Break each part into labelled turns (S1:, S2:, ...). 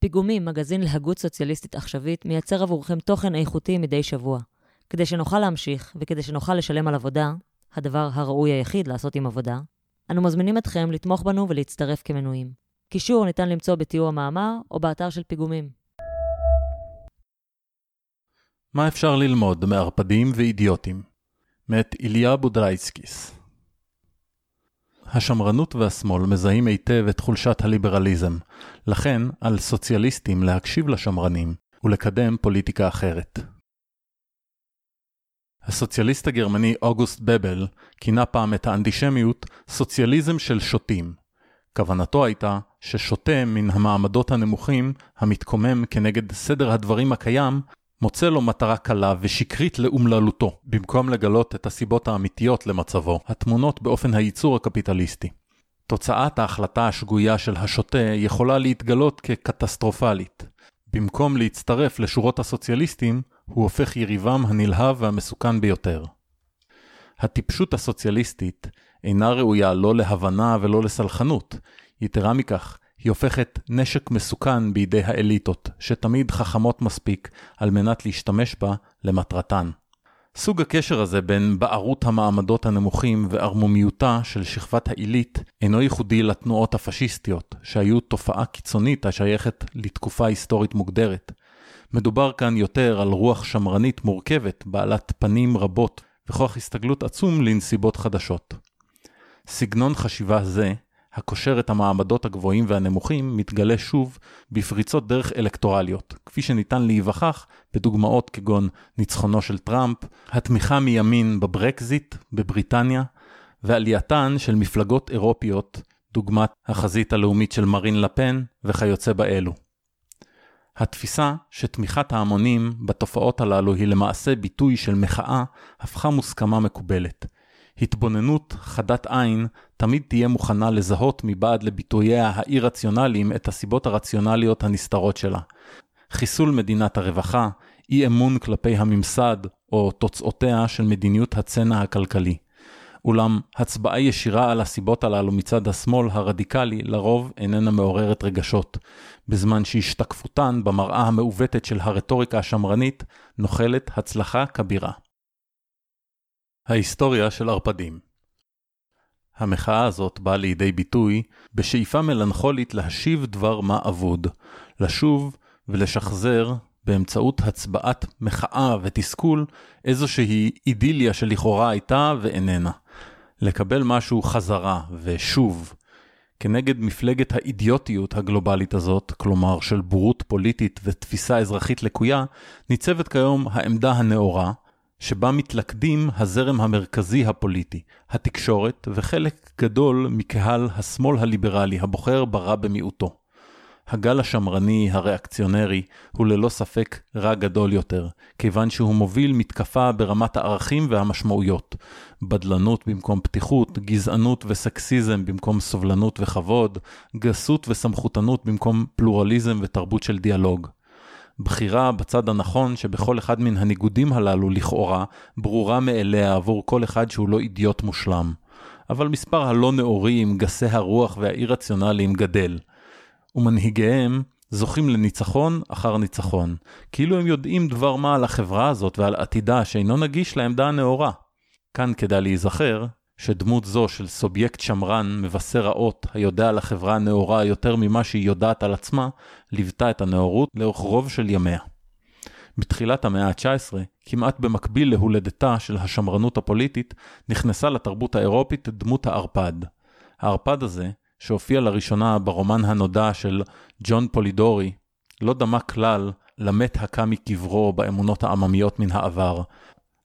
S1: פיגומים, מגזין להגות סוציאליסטית עכשווית, מייצר עבורכם תוכן איכותי מדי שבוע. כדי שנוכל להמשיך, וכדי שנוכל לשלם על עבודה, הדבר הראוי היחיד לעשות עם עבודה, אנו מזמינים אתכם לתמוך בנו ולהצטרף כמנויים. קישור ניתן למצוא בתיאור המאמר או באתר של פיגומים.
S2: מה אפשר ללמוד מערפדים ואידיוטים? מאת איליה בודרייסקיס השמרנות והשמאל מזהים היטב את חולשת הליברליזם, לכן על סוציאליסטים להקשיב לשמרנים ולקדם פוליטיקה אחרת. הסוציאליסט הגרמני אוגוסט בבל כינה פעם את האנטישמיות סוציאליזם של שוטים. כוונתו הייתה ששוטה מן המעמדות הנמוכים, המתקומם כנגד סדר הדברים הקיים, מוצא לו מטרה קלה ושקרית לאומללותו, במקום לגלות את הסיבות האמיתיות למצבו, הטמונות באופן הייצור הקפיטליסטי. תוצאת ההחלטה השגויה של השוטה יכולה להתגלות כקטסטרופלית. במקום להצטרף לשורות הסוציאליסטים, הוא הופך יריבם הנלהב והמסוכן ביותר. הטיפשות הסוציאליסטית אינה ראויה לא להבנה ולא לסלחנות, יתרה מכך, היא הופכת נשק מסוכן בידי האליטות, שתמיד חכמות מספיק על מנת להשתמש בה למטרתן. סוג הקשר הזה בין בערות המעמדות הנמוכים וערמומיותה של שכבת העילית אינו ייחודי לתנועות הפשיסטיות, שהיו תופעה קיצונית השייכת לתקופה היסטורית מוגדרת. מדובר כאן יותר על רוח שמרנית מורכבת, בעלת פנים רבות וכוח הסתגלות עצום לנסיבות חדשות. סגנון חשיבה זה הקושר את המעמדות הגבוהים והנמוכים, מתגלה שוב בפריצות דרך אלקטורליות, כפי שניתן להיווכח בדוגמאות כגון ניצחונו של טראמפ, התמיכה מימין בברקזיט בבריטניה, ועלייתן של מפלגות אירופיות, דוגמת החזית הלאומית של מרין לפן וכיוצא באלו. התפיסה שתמיכת ההמונים בתופעות הללו היא למעשה ביטוי של מחאה, הפכה מוסכמה מקובלת. התבוננות חדת עין תמיד תהיה מוכנה לזהות מבעד לביטוייה האי-רציונליים את הסיבות הרציונליות הנסתרות שלה. חיסול מדינת הרווחה, אי אמון כלפי הממסד או תוצאותיה של מדיניות הצנע הכלכלי. אולם הצבעה ישירה על הסיבות הללו מצד השמאל הרדיקלי לרוב איננה מעוררת רגשות, בזמן שהשתקפותן במראה המעוותת של הרטוריקה השמרנית נוחלת הצלחה כבירה. ההיסטוריה של ערפדים המחאה הזאת באה לידי ביטוי בשאיפה מלנכולית להשיב דבר מה אבוד, לשוב ולשחזר באמצעות הצבעת מחאה ותסכול איזושהי אידיליה שלכאורה הייתה ואיננה. לקבל משהו חזרה ושוב. כנגד מפלגת האידיוטיות הגלובלית הזאת, כלומר של בורות פוליטית ותפיסה אזרחית לקויה, ניצבת כיום העמדה הנאורה, שבה מתלכדים הזרם המרכזי הפוליטי, התקשורת וחלק גדול מקהל השמאל הליברלי הבוחר ברע במיעוטו. הגל השמרני הריאקציונרי הוא ללא ספק רע גדול יותר, כיוון שהוא מוביל מתקפה ברמת הערכים והמשמעויות. בדלנות במקום פתיחות, גזענות וסקסיזם במקום סובלנות וכבוד, גסות וסמכותנות במקום פלורליזם ותרבות של דיאלוג. בחירה בצד הנכון שבכל אחד מן הניגודים הללו לכאורה ברורה מאליה עבור כל אחד שהוא לא אידיוט מושלם. אבל מספר הלא נאורים, גסי הרוח והאי-רציונליים גדל. ומנהיגיהם זוכים לניצחון אחר ניצחון, כאילו הם יודעים דבר מה על החברה הזאת ועל עתידה שאינו נגיש לעמדה הנאורה. כאן כדאי להיזכר שדמות זו של סובייקט שמרן מבשר האות היודע על החברה הנאורה יותר ממה שהיא יודעת על עצמה, ליוותה את הנאורות לאורך רוב של ימיה. בתחילת המאה ה-19, כמעט במקביל להולדתה של השמרנות הפוליטית, נכנסה לתרבות האירופית דמות הערפד. הערפד הזה, שהופיע לראשונה ברומן הנודע של ג'ון פולידורי, לא דמה כלל למת הקם מקברו באמונות העממיות מן העבר,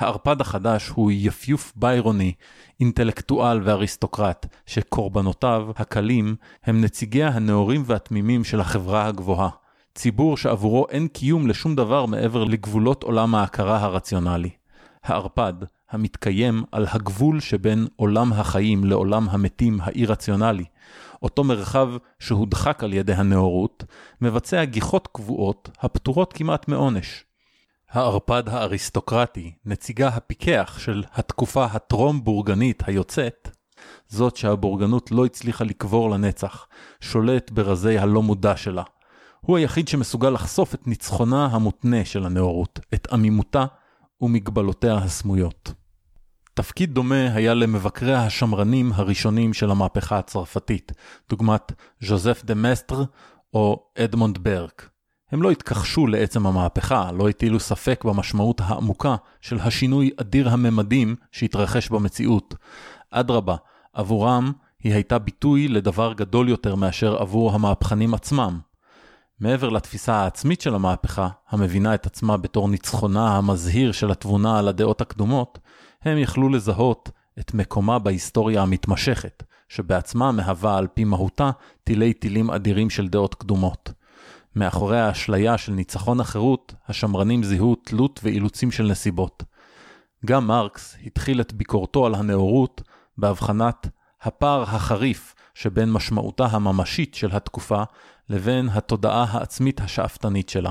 S2: הערפד החדש הוא יפיוף ביירוני, אינטלקטואל ואריסטוקרט, שקורבנותיו, הקלים, הם נציגיה הנאורים והתמימים של החברה הגבוהה. ציבור שעבורו אין קיום לשום דבר מעבר לגבולות עולם ההכרה הרציונלי. הערפד, המתקיים על הגבול שבין עולם החיים לעולם המתים האי-רציונלי, אותו מרחב שהודחק על ידי הנאורות, מבצע גיחות קבועות הפטורות כמעט מעונש. הערפד האריסטוקרטי, נציגה הפיקח של התקופה הטרום-בורגנית היוצאת, זאת שהבורגנות לא הצליחה לקבור לנצח, שולט ברזי הלא מודע שלה. הוא היחיד שמסוגל לחשוף את ניצחונה המותנה של הנאורות, את עמימותה ומגבלותיה הסמויות. תפקיד דומה היה למבקריה השמרנים הראשונים של המהפכה הצרפתית, דוגמת ז'וזף דה מסטר או אדמונד ברק. הם לא התכחשו לעצם המהפכה, לא הטילו ספק במשמעות העמוקה של השינוי אדיר הממדים שהתרחש במציאות. אדרבה, עבורם היא הייתה ביטוי לדבר גדול יותר מאשר עבור המהפכנים עצמם. מעבר לתפיסה העצמית של המהפכה, המבינה את עצמה בתור ניצחונה המזהיר של התבונה על הדעות הקדומות, הם יכלו לזהות את מקומה בהיסטוריה המתמשכת, שבעצמה מהווה על פי מהותה תילי תילים אדירים של דעות קדומות. מאחורי האשליה של ניצחון החירות, השמרנים זיהו תלות ואילוצים של נסיבות. גם מרקס התחיל את ביקורתו על הנאורות בהבחנת הפער החריף שבין משמעותה הממשית של התקופה לבין התודעה העצמית השאפתנית שלה.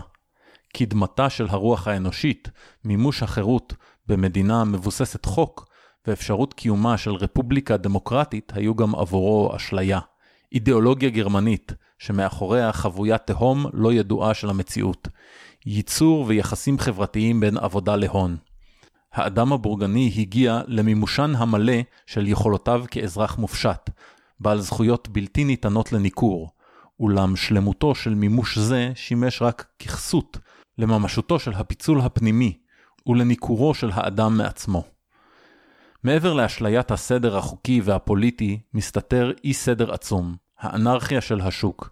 S2: קדמתה של הרוח האנושית, מימוש החירות במדינה מבוססת חוק, ואפשרות קיומה של רפובליקה דמוקרטית היו גם עבורו אשליה. אידיאולוגיה גרמנית, שמאחוריה חבויה תהום לא ידועה של המציאות. ייצור ויחסים חברתיים בין עבודה להון. האדם הבורגני הגיע למימושן המלא של יכולותיו כאזרח מופשט, בעל זכויות בלתי ניתנות לניכור, אולם שלמותו של מימוש זה שימש רק ככסות לממשותו של הפיצול הפנימי ולניכורו של האדם מעצמו. מעבר לאשליית הסדר החוקי והפוליטי, מסתתר אי סדר עצום, האנרכיה של השוק,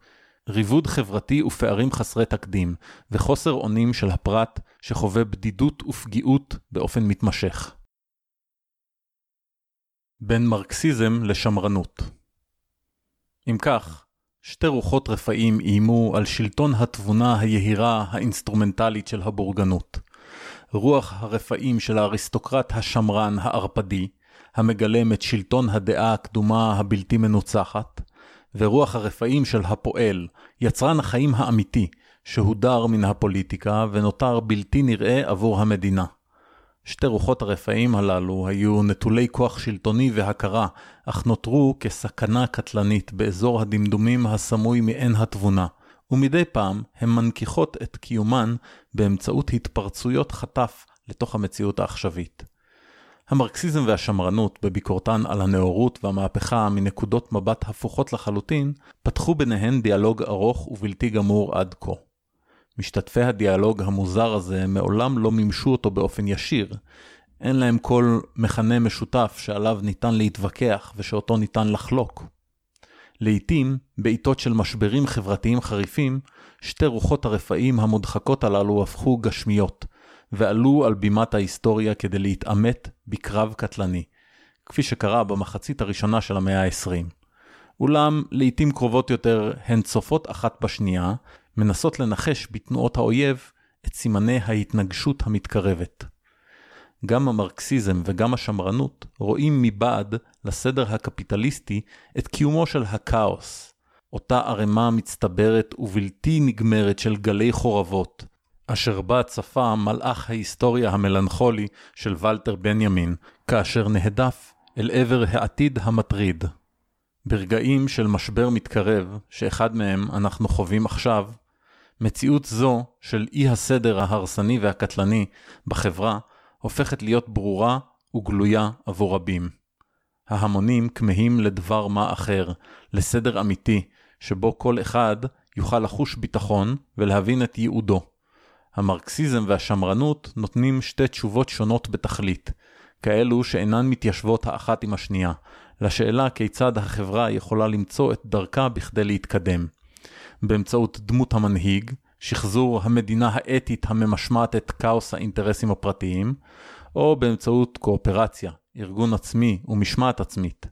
S2: ריבוד חברתי ופערים חסרי תקדים, וחוסר אונים של הפרט שחווה בדידות ופגיעות באופן מתמשך. בין מרקסיזם לשמרנות אם כך, שתי רוחות רפאים איימו על שלטון התבונה היהירה האינסטרומנטלית של הבורגנות. רוח הרפאים של האריסטוקרט השמרן הערפדי, המגלם את שלטון הדעה הקדומה הבלתי מנוצחת, ורוח הרפאים של הפועל, יצרן החיים האמיתי, שהודר מן הפוליטיקה ונותר בלתי נראה עבור המדינה. שתי רוחות הרפאים הללו היו נטולי כוח שלטוני והכרה, אך נותרו כסכנה קטלנית באזור הדמדומים הסמוי מעין התבונה, ומדי פעם הן מנכיחות את קיומן באמצעות התפרצויות חטף לתוך המציאות העכשווית. המרקסיזם והשמרנות, בביקורתן על הנאורות והמהפכה מנקודות מבט הפוכות לחלוטין, פתחו ביניהן דיאלוג ארוך ובלתי גמור עד כה. משתתפי הדיאלוג המוזר הזה מעולם לא מימשו אותו באופן ישיר. אין להם כל מכנה משותף שעליו ניתן להתווכח ושאותו ניתן לחלוק. לעתים, בעיתות של משברים חברתיים חריפים, שתי רוחות הרפאים המודחקות הללו הפכו גשמיות, ועלו על בימת ההיסטוריה כדי להתעמת בקרב קטלני, כפי שקרה במחצית הראשונה של המאה ה-20. אולם, לעתים קרובות יותר הן צופות אחת בשנייה, מנסות לנחש בתנועות האויב את סימני ההתנגשות המתקרבת. גם המרקסיזם וגם השמרנות רואים מבעד לסדר הקפיטליסטי את קיומו של הכאוס, אותה ערימה מצטברת ובלתי נגמרת של גלי חורבות, אשר בה צפה מלאך ההיסטוריה המלנכולי של ולטר בנימין, כאשר נהדף אל עבר העתיד המטריד. ברגעים של משבר מתקרב, שאחד מהם אנחנו חווים עכשיו, מציאות זו של אי הסדר ההרסני והקטלני בחברה הופכת להיות ברורה וגלויה עבור רבים. ההמונים כמהים לדבר מה אחר, לסדר אמיתי, שבו כל אחד יוכל לחוש ביטחון ולהבין את ייעודו. המרקסיזם והשמרנות נותנים שתי תשובות שונות בתכלית, כאלו שאינן מתיישבות האחת עם השנייה, לשאלה כיצד החברה יכולה למצוא את דרכה בכדי להתקדם. באמצעות דמות המנהיג, שחזור המדינה האתית הממשמעת את כאוס האינטרסים הפרטיים, או באמצעות קואופרציה, ארגון עצמי ומשמעת עצמית.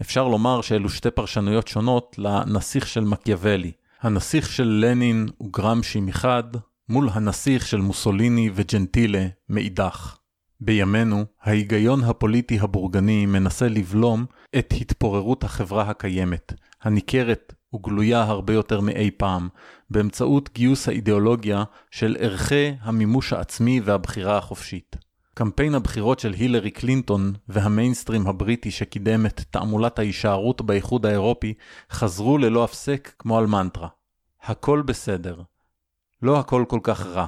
S2: אפשר לומר שאלו שתי פרשנויות שונות לנסיך של מקיאוולי. הנסיך של לנין וגרמשי מחד, מול הנסיך של מוסוליני וג'נטילה מאידך. בימינו, ההיגיון הפוליטי הבורגני מנסה לבלום את התפוררות החברה הקיימת, הניכרת וגלויה הרבה יותר מאי פעם, באמצעות גיוס האידיאולוגיה של ערכי המימוש העצמי והבחירה החופשית. קמפיין הבחירות של הילרי קלינטון והמיינסטרים הבריטי שקידם את תעמולת ההישארות באיחוד האירופי חזרו ללא הפסק כמו על מנטרה. הכל בסדר. לא הכל כל כך רע.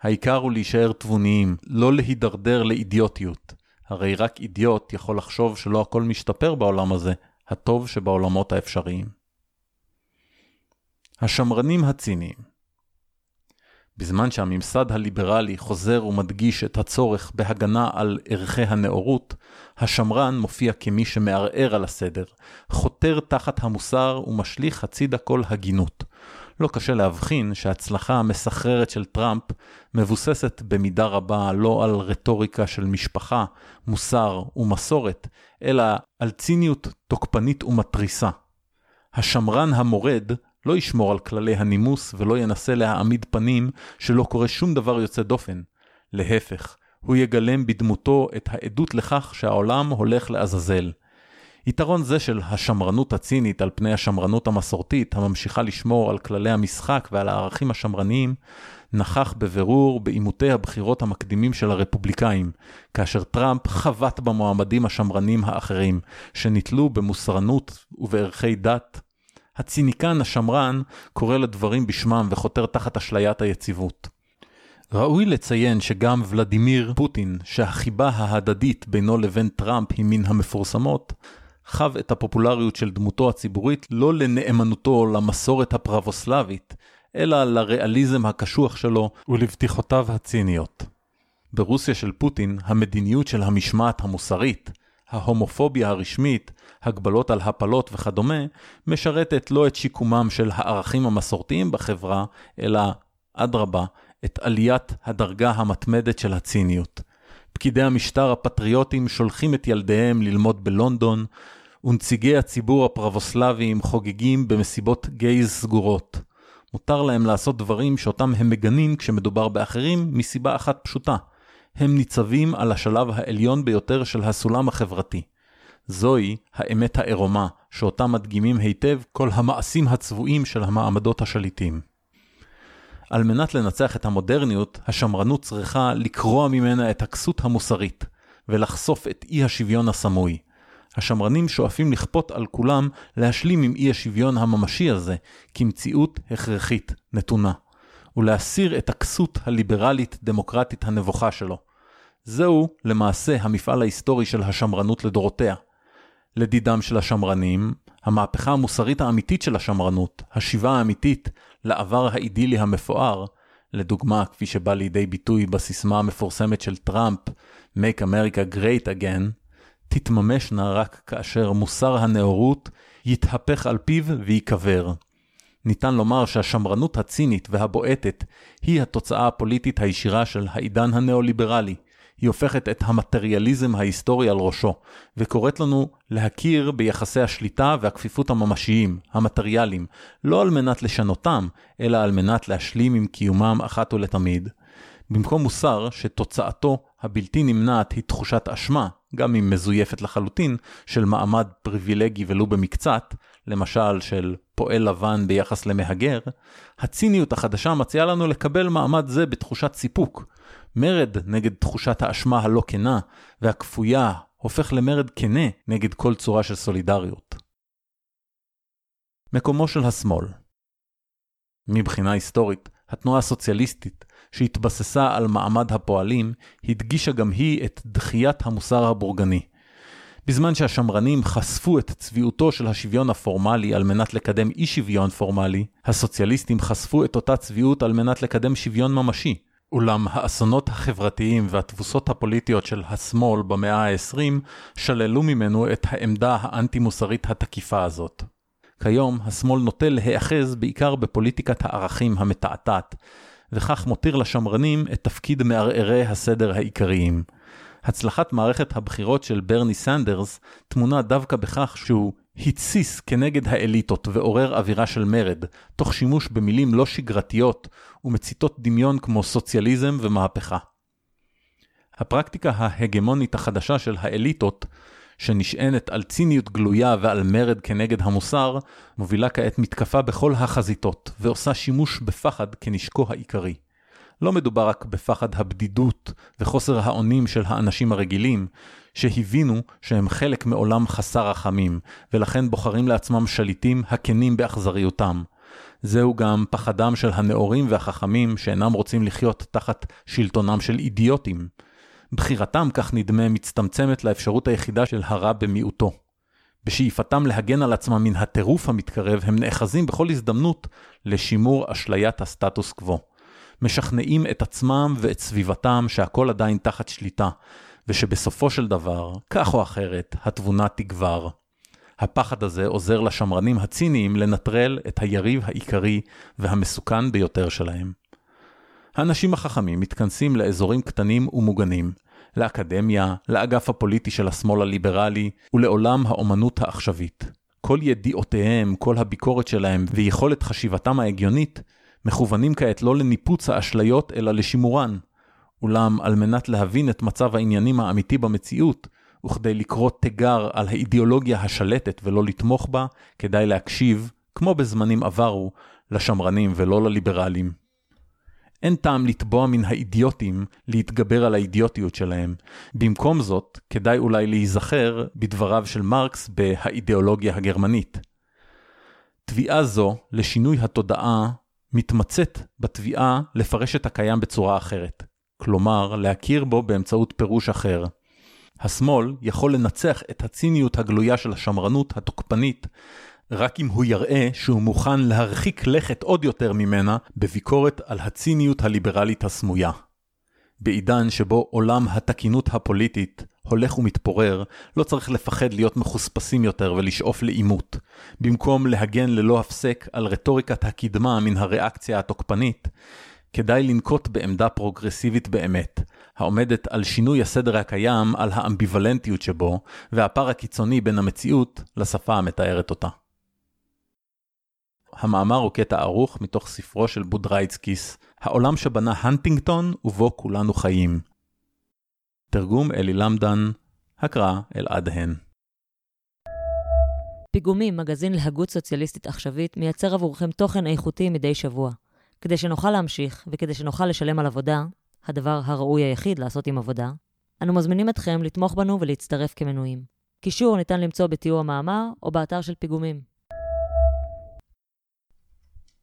S2: העיקר הוא להישאר תבוניים, לא להידרדר לאידיוטיות. הרי רק אידיוט יכול לחשוב שלא הכל משתפר בעולם הזה, הטוב שבעולמות האפשריים. השמרנים הציניים בזמן שהממסד הליברלי חוזר ומדגיש את הצורך בהגנה על ערכי הנאורות, השמרן מופיע כמי שמערער על הסדר, חותר תחת המוסר ומשליך הצידה כל הגינות. לא קשה להבחין שההצלחה המסחררת של טראמפ מבוססת במידה רבה לא על רטוריקה של משפחה, מוסר ומסורת, אלא על ציניות תוקפנית ומתריסה. השמרן המורד לא ישמור על כללי הנימוס ולא ינסה להעמיד פנים שלא קורה שום דבר יוצא דופן. להפך, הוא יגלם בדמותו את העדות לכך שהעולם הולך לעזאזל. יתרון זה של השמרנות הצינית על פני השמרנות המסורתית, הממשיכה לשמור על כללי המשחק ועל הערכים השמרניים, נכח בבירור בעימותי הבחירות המקדימים של הרפובליקאים, כאשר טראמפ חבט במועמדים השמרנים האחרים, שנתלו במוסרנות ובערכי דת, הציניקן השמרן קורא לדברים בשמם וחותר תחת אשליית היציבות. ראוי לציין שגם ולדימיר פוטין, שהחיבה ההדדית בינו לבין טראמפ היא מן המפורסמות, חב את הפופולריות של דמותו הציבורית לא לנאמנותו למסורת הפרבוסלבית, אלא לריאליזם הקשוח שלו ולבטיחותיו הציניות. ברוסיה של פוטין, המדיניות של המשמעת המוסרית, ההומופוביה הרשמית, הגבלות על הפלות וכדומה, משרתת לא את שיקומם של הערכים המסורתיים בחברה, אלא, אדרבה, את עליית הדרגה המתמדת של הציניות. פקידי המשטר הפטריוטים שולחים את ילדיהם ללמוד בלונדון, ונציגי הציבור הפרבוסלביים חוגגים במסיבות גייז סגורות. מותר להם לעשות דברים שאותם הם מגנים כשמדובר באחרים, מסיבה אחת פשוטה. הם ניצבים על השלב העליון ביותר של הסולם החברתי. זוהי האמת העירומה, שאותה מדגימים היטב כל המעשים הצבועים של המעמדות השליטים. על מנת לנצח את המודרניות, השמרנות צריכה לקרוע ממנה את הכסות המוסרית, ולחשוף את אי השוויון הסמוי. השמרנים שואפים לכפות על כולם להשלים עם אי השוויון הממשי הזה, כמציאות הכרחית, נתונה. ולהסיר את הכסות הליברלית-דמוקרטית הנבוכה שלו. זהו למעשה המפעל ההיסטורי של השמרנות לדורותיה. לדידם של השמרנים, המהפכה המוסרית האמיתית של השמרנות, השיבה האמיתית לעבר האידילי המפואר, לדוגמה, כפי שבא לידי ביטוי בסיסמה המפורסמת של טראמפ, Make America Great Again, תתממשנה רק כאשר מוסר הנאורות יתהפך על פיו וייקבר. ניתן לומר שהשמרנות הצינית והבועטת היא התוצאה הפוליטית הישירה של העידן הנאו-ליברלי. היא הופכת את המטריאליזם ההיסטורי על ראשו, וקוראת לנו להכיר ביחסי השליטה והכפיפות הממשיים, המטריאליים, לא על מנת לשנותם, אלא על מנת להשלים עם קיומם אחת ולתמיד. במקום מוסר שתוצאתו הבלתי נמנעת היא תחושת אשמה, גם אם מזויפת לחלוטין, של מעמד פריבילגי ולו במקצת, למשל של פועל לבן ביחס למהגר, הציניות החדשה מציעה לנו לקבל מעמד זה בתחושת סיפוק. מרד נגד תחושת האשמה הלא כנה, והכפויה הופך למרד כנה נגד כל צורה של סולידריות. מקומו של השמאל מבחינה היסטורית, התנועה הסוציאליסטית, שהתבססה על מעמד הפועלים, הדגישה גם היא את דחיית המוסר הבורגני. בזמן שהשמרנים חשפו את צביעותו של השוויון הפורמלי על מנת לקדם אי שוויון פורמלי, הסוציאליסטים חשפו את אותה צביעות על מנת לקדם שוויון ממשי. אולם האסונות החברתיים והתבוסות הפוליטיות של השמאל במאה ה-20 שללו ממנו את העמדה האנטי-מוסרית התקיפה הזאת. כיום השמאל נוטה להיאחז בעיקר בפוליטיקת הערכים המתעתעת, וכך מותיר לשמרנים את תפקיד מערערי הסדר העיקריים. הצלחת מערכת הבחירות של ברני סנדרס טמונה דווקא בכך שהוא התסיס כנגד האליטות ועורר אווירה של מרד, תוך שימוש במילים לא שגרתיות ומציתות דמיון כמו סוציאליזם ומהפכה. הפרקטיקה ההגמונית החדשה של האליטות, שנשענת על ציניות גלויה ועל מרד כנגד המוסר, מובילה כעת מתקפה בכל החזיתות, ועושה שימוש בפחד כנשקו העיקרי. לא מדובר רק בפחד הבדידות וחוסר האונים של האנשים הרגילים, שהבינו שהם חלק מעולם חסר רחמים, ולכן בוחרים לעצמם שליטים הכנים באכזריותם. זהו גם פחדם של הנאורים והחכמים שאינם רוצים לחיות תחת שלטונם של אידיוטים. בחירתם, כך נדמה, מצטמצמת לאפשרות היחידה של הרע במיעוטו. בשאיפתם להגן על עצמם מן הטירוף המתקרב, הם נאחזים בכל הזדמנות לשימור אשליית הסטטוס קוו. משכנעים את עצמם ואת סביבתם שהכל עדיין תחת שליטה, ושבסופו של דבר, כך או אחרת, התבונה תגבר. הפחד הזה עוזר לשמרנים הציניים לנטרל את היריב העיקרי והמסוכן ביותר שלהם. האנשים החכמים מתכנסים לאזורים קטנים ומוגנים, לאקדמיה, לאגף הפוליטי של השמאל הליברלי ולעולם האומנות העכשווית. כל ידיעותיהם, כל הביקורת שלהם ויכולת חשיבתם ההגיונית מכוונים כעת לא לניפוץ האשליות אלא לשימורן. אולם על מנת להבין את מצב העניינים האמיתי במציאות, וכדי לקרוא תיגר על האידיאולוגיה השלטת ולא לתמוך בה, כדאי להקשיב, כמו בזמנים עברו, לשמרנים ולא לליברלים. אין טעם לתבוע מן האידיוטים להתגבר על האידיוטיות שלהם. במקום זאת, כדאי אולי להיזכר בדבריו של מרקס ב"האידיאולוגיה הגרמנית". תביעה זו לשינוי התודעה מתמצאת בתביעה לפרש את הקיים בצורה אחרת. כלומר, להכיר בו באמצעות פירוש אחר. השמאל יכול לנצח את הציניות הגלויה של השמרנות התוקפנית רק אם הוא יראה שהוא מוכן להרחיק לכת עוד יותר ממנה בביקורת על הציניות הליברלית הסמויה. בעידן שבו עולם התקינות הפוליטית הולך ומתפורר, לא צריך לפחד להיות מחוספסים יותר ולשאוף לעימות. במקום להגן ללא הפסק על רטוריקת הקדמה מן הריאקציה התוקפנית, כדאי לנקוט בעמדה פרוגרסיבית באמת, העומדת על שינוי הסדר הקיים, על האמביוולנטיות שבו, והפער הקיצוני בין המציאות לשפה המתארת אותה. המאמר הוא קטע ערוך מתוך ספרו של בודרייצקיס, העולם שבנה הנטינגטון ובו כולנו חיים. תרגום אלי למדן, הקראה אלעד הן.
S1: פיגומים, מגזין להגות סוציאליסטית עכשווית, מייצר עבורכם תוכן איכותי מדי שבוע. כדי שנוכל להמשיך, וכדי שנוכל לשלם על עבודה, הדבר הראוי היחיד לעשות עם עבודה, אנו מזמינים אתכם לתמוך בנו ולהצטרף כמנויים. קישור ניתן למצוא בתיאור המאמר או באתר של פיגומים.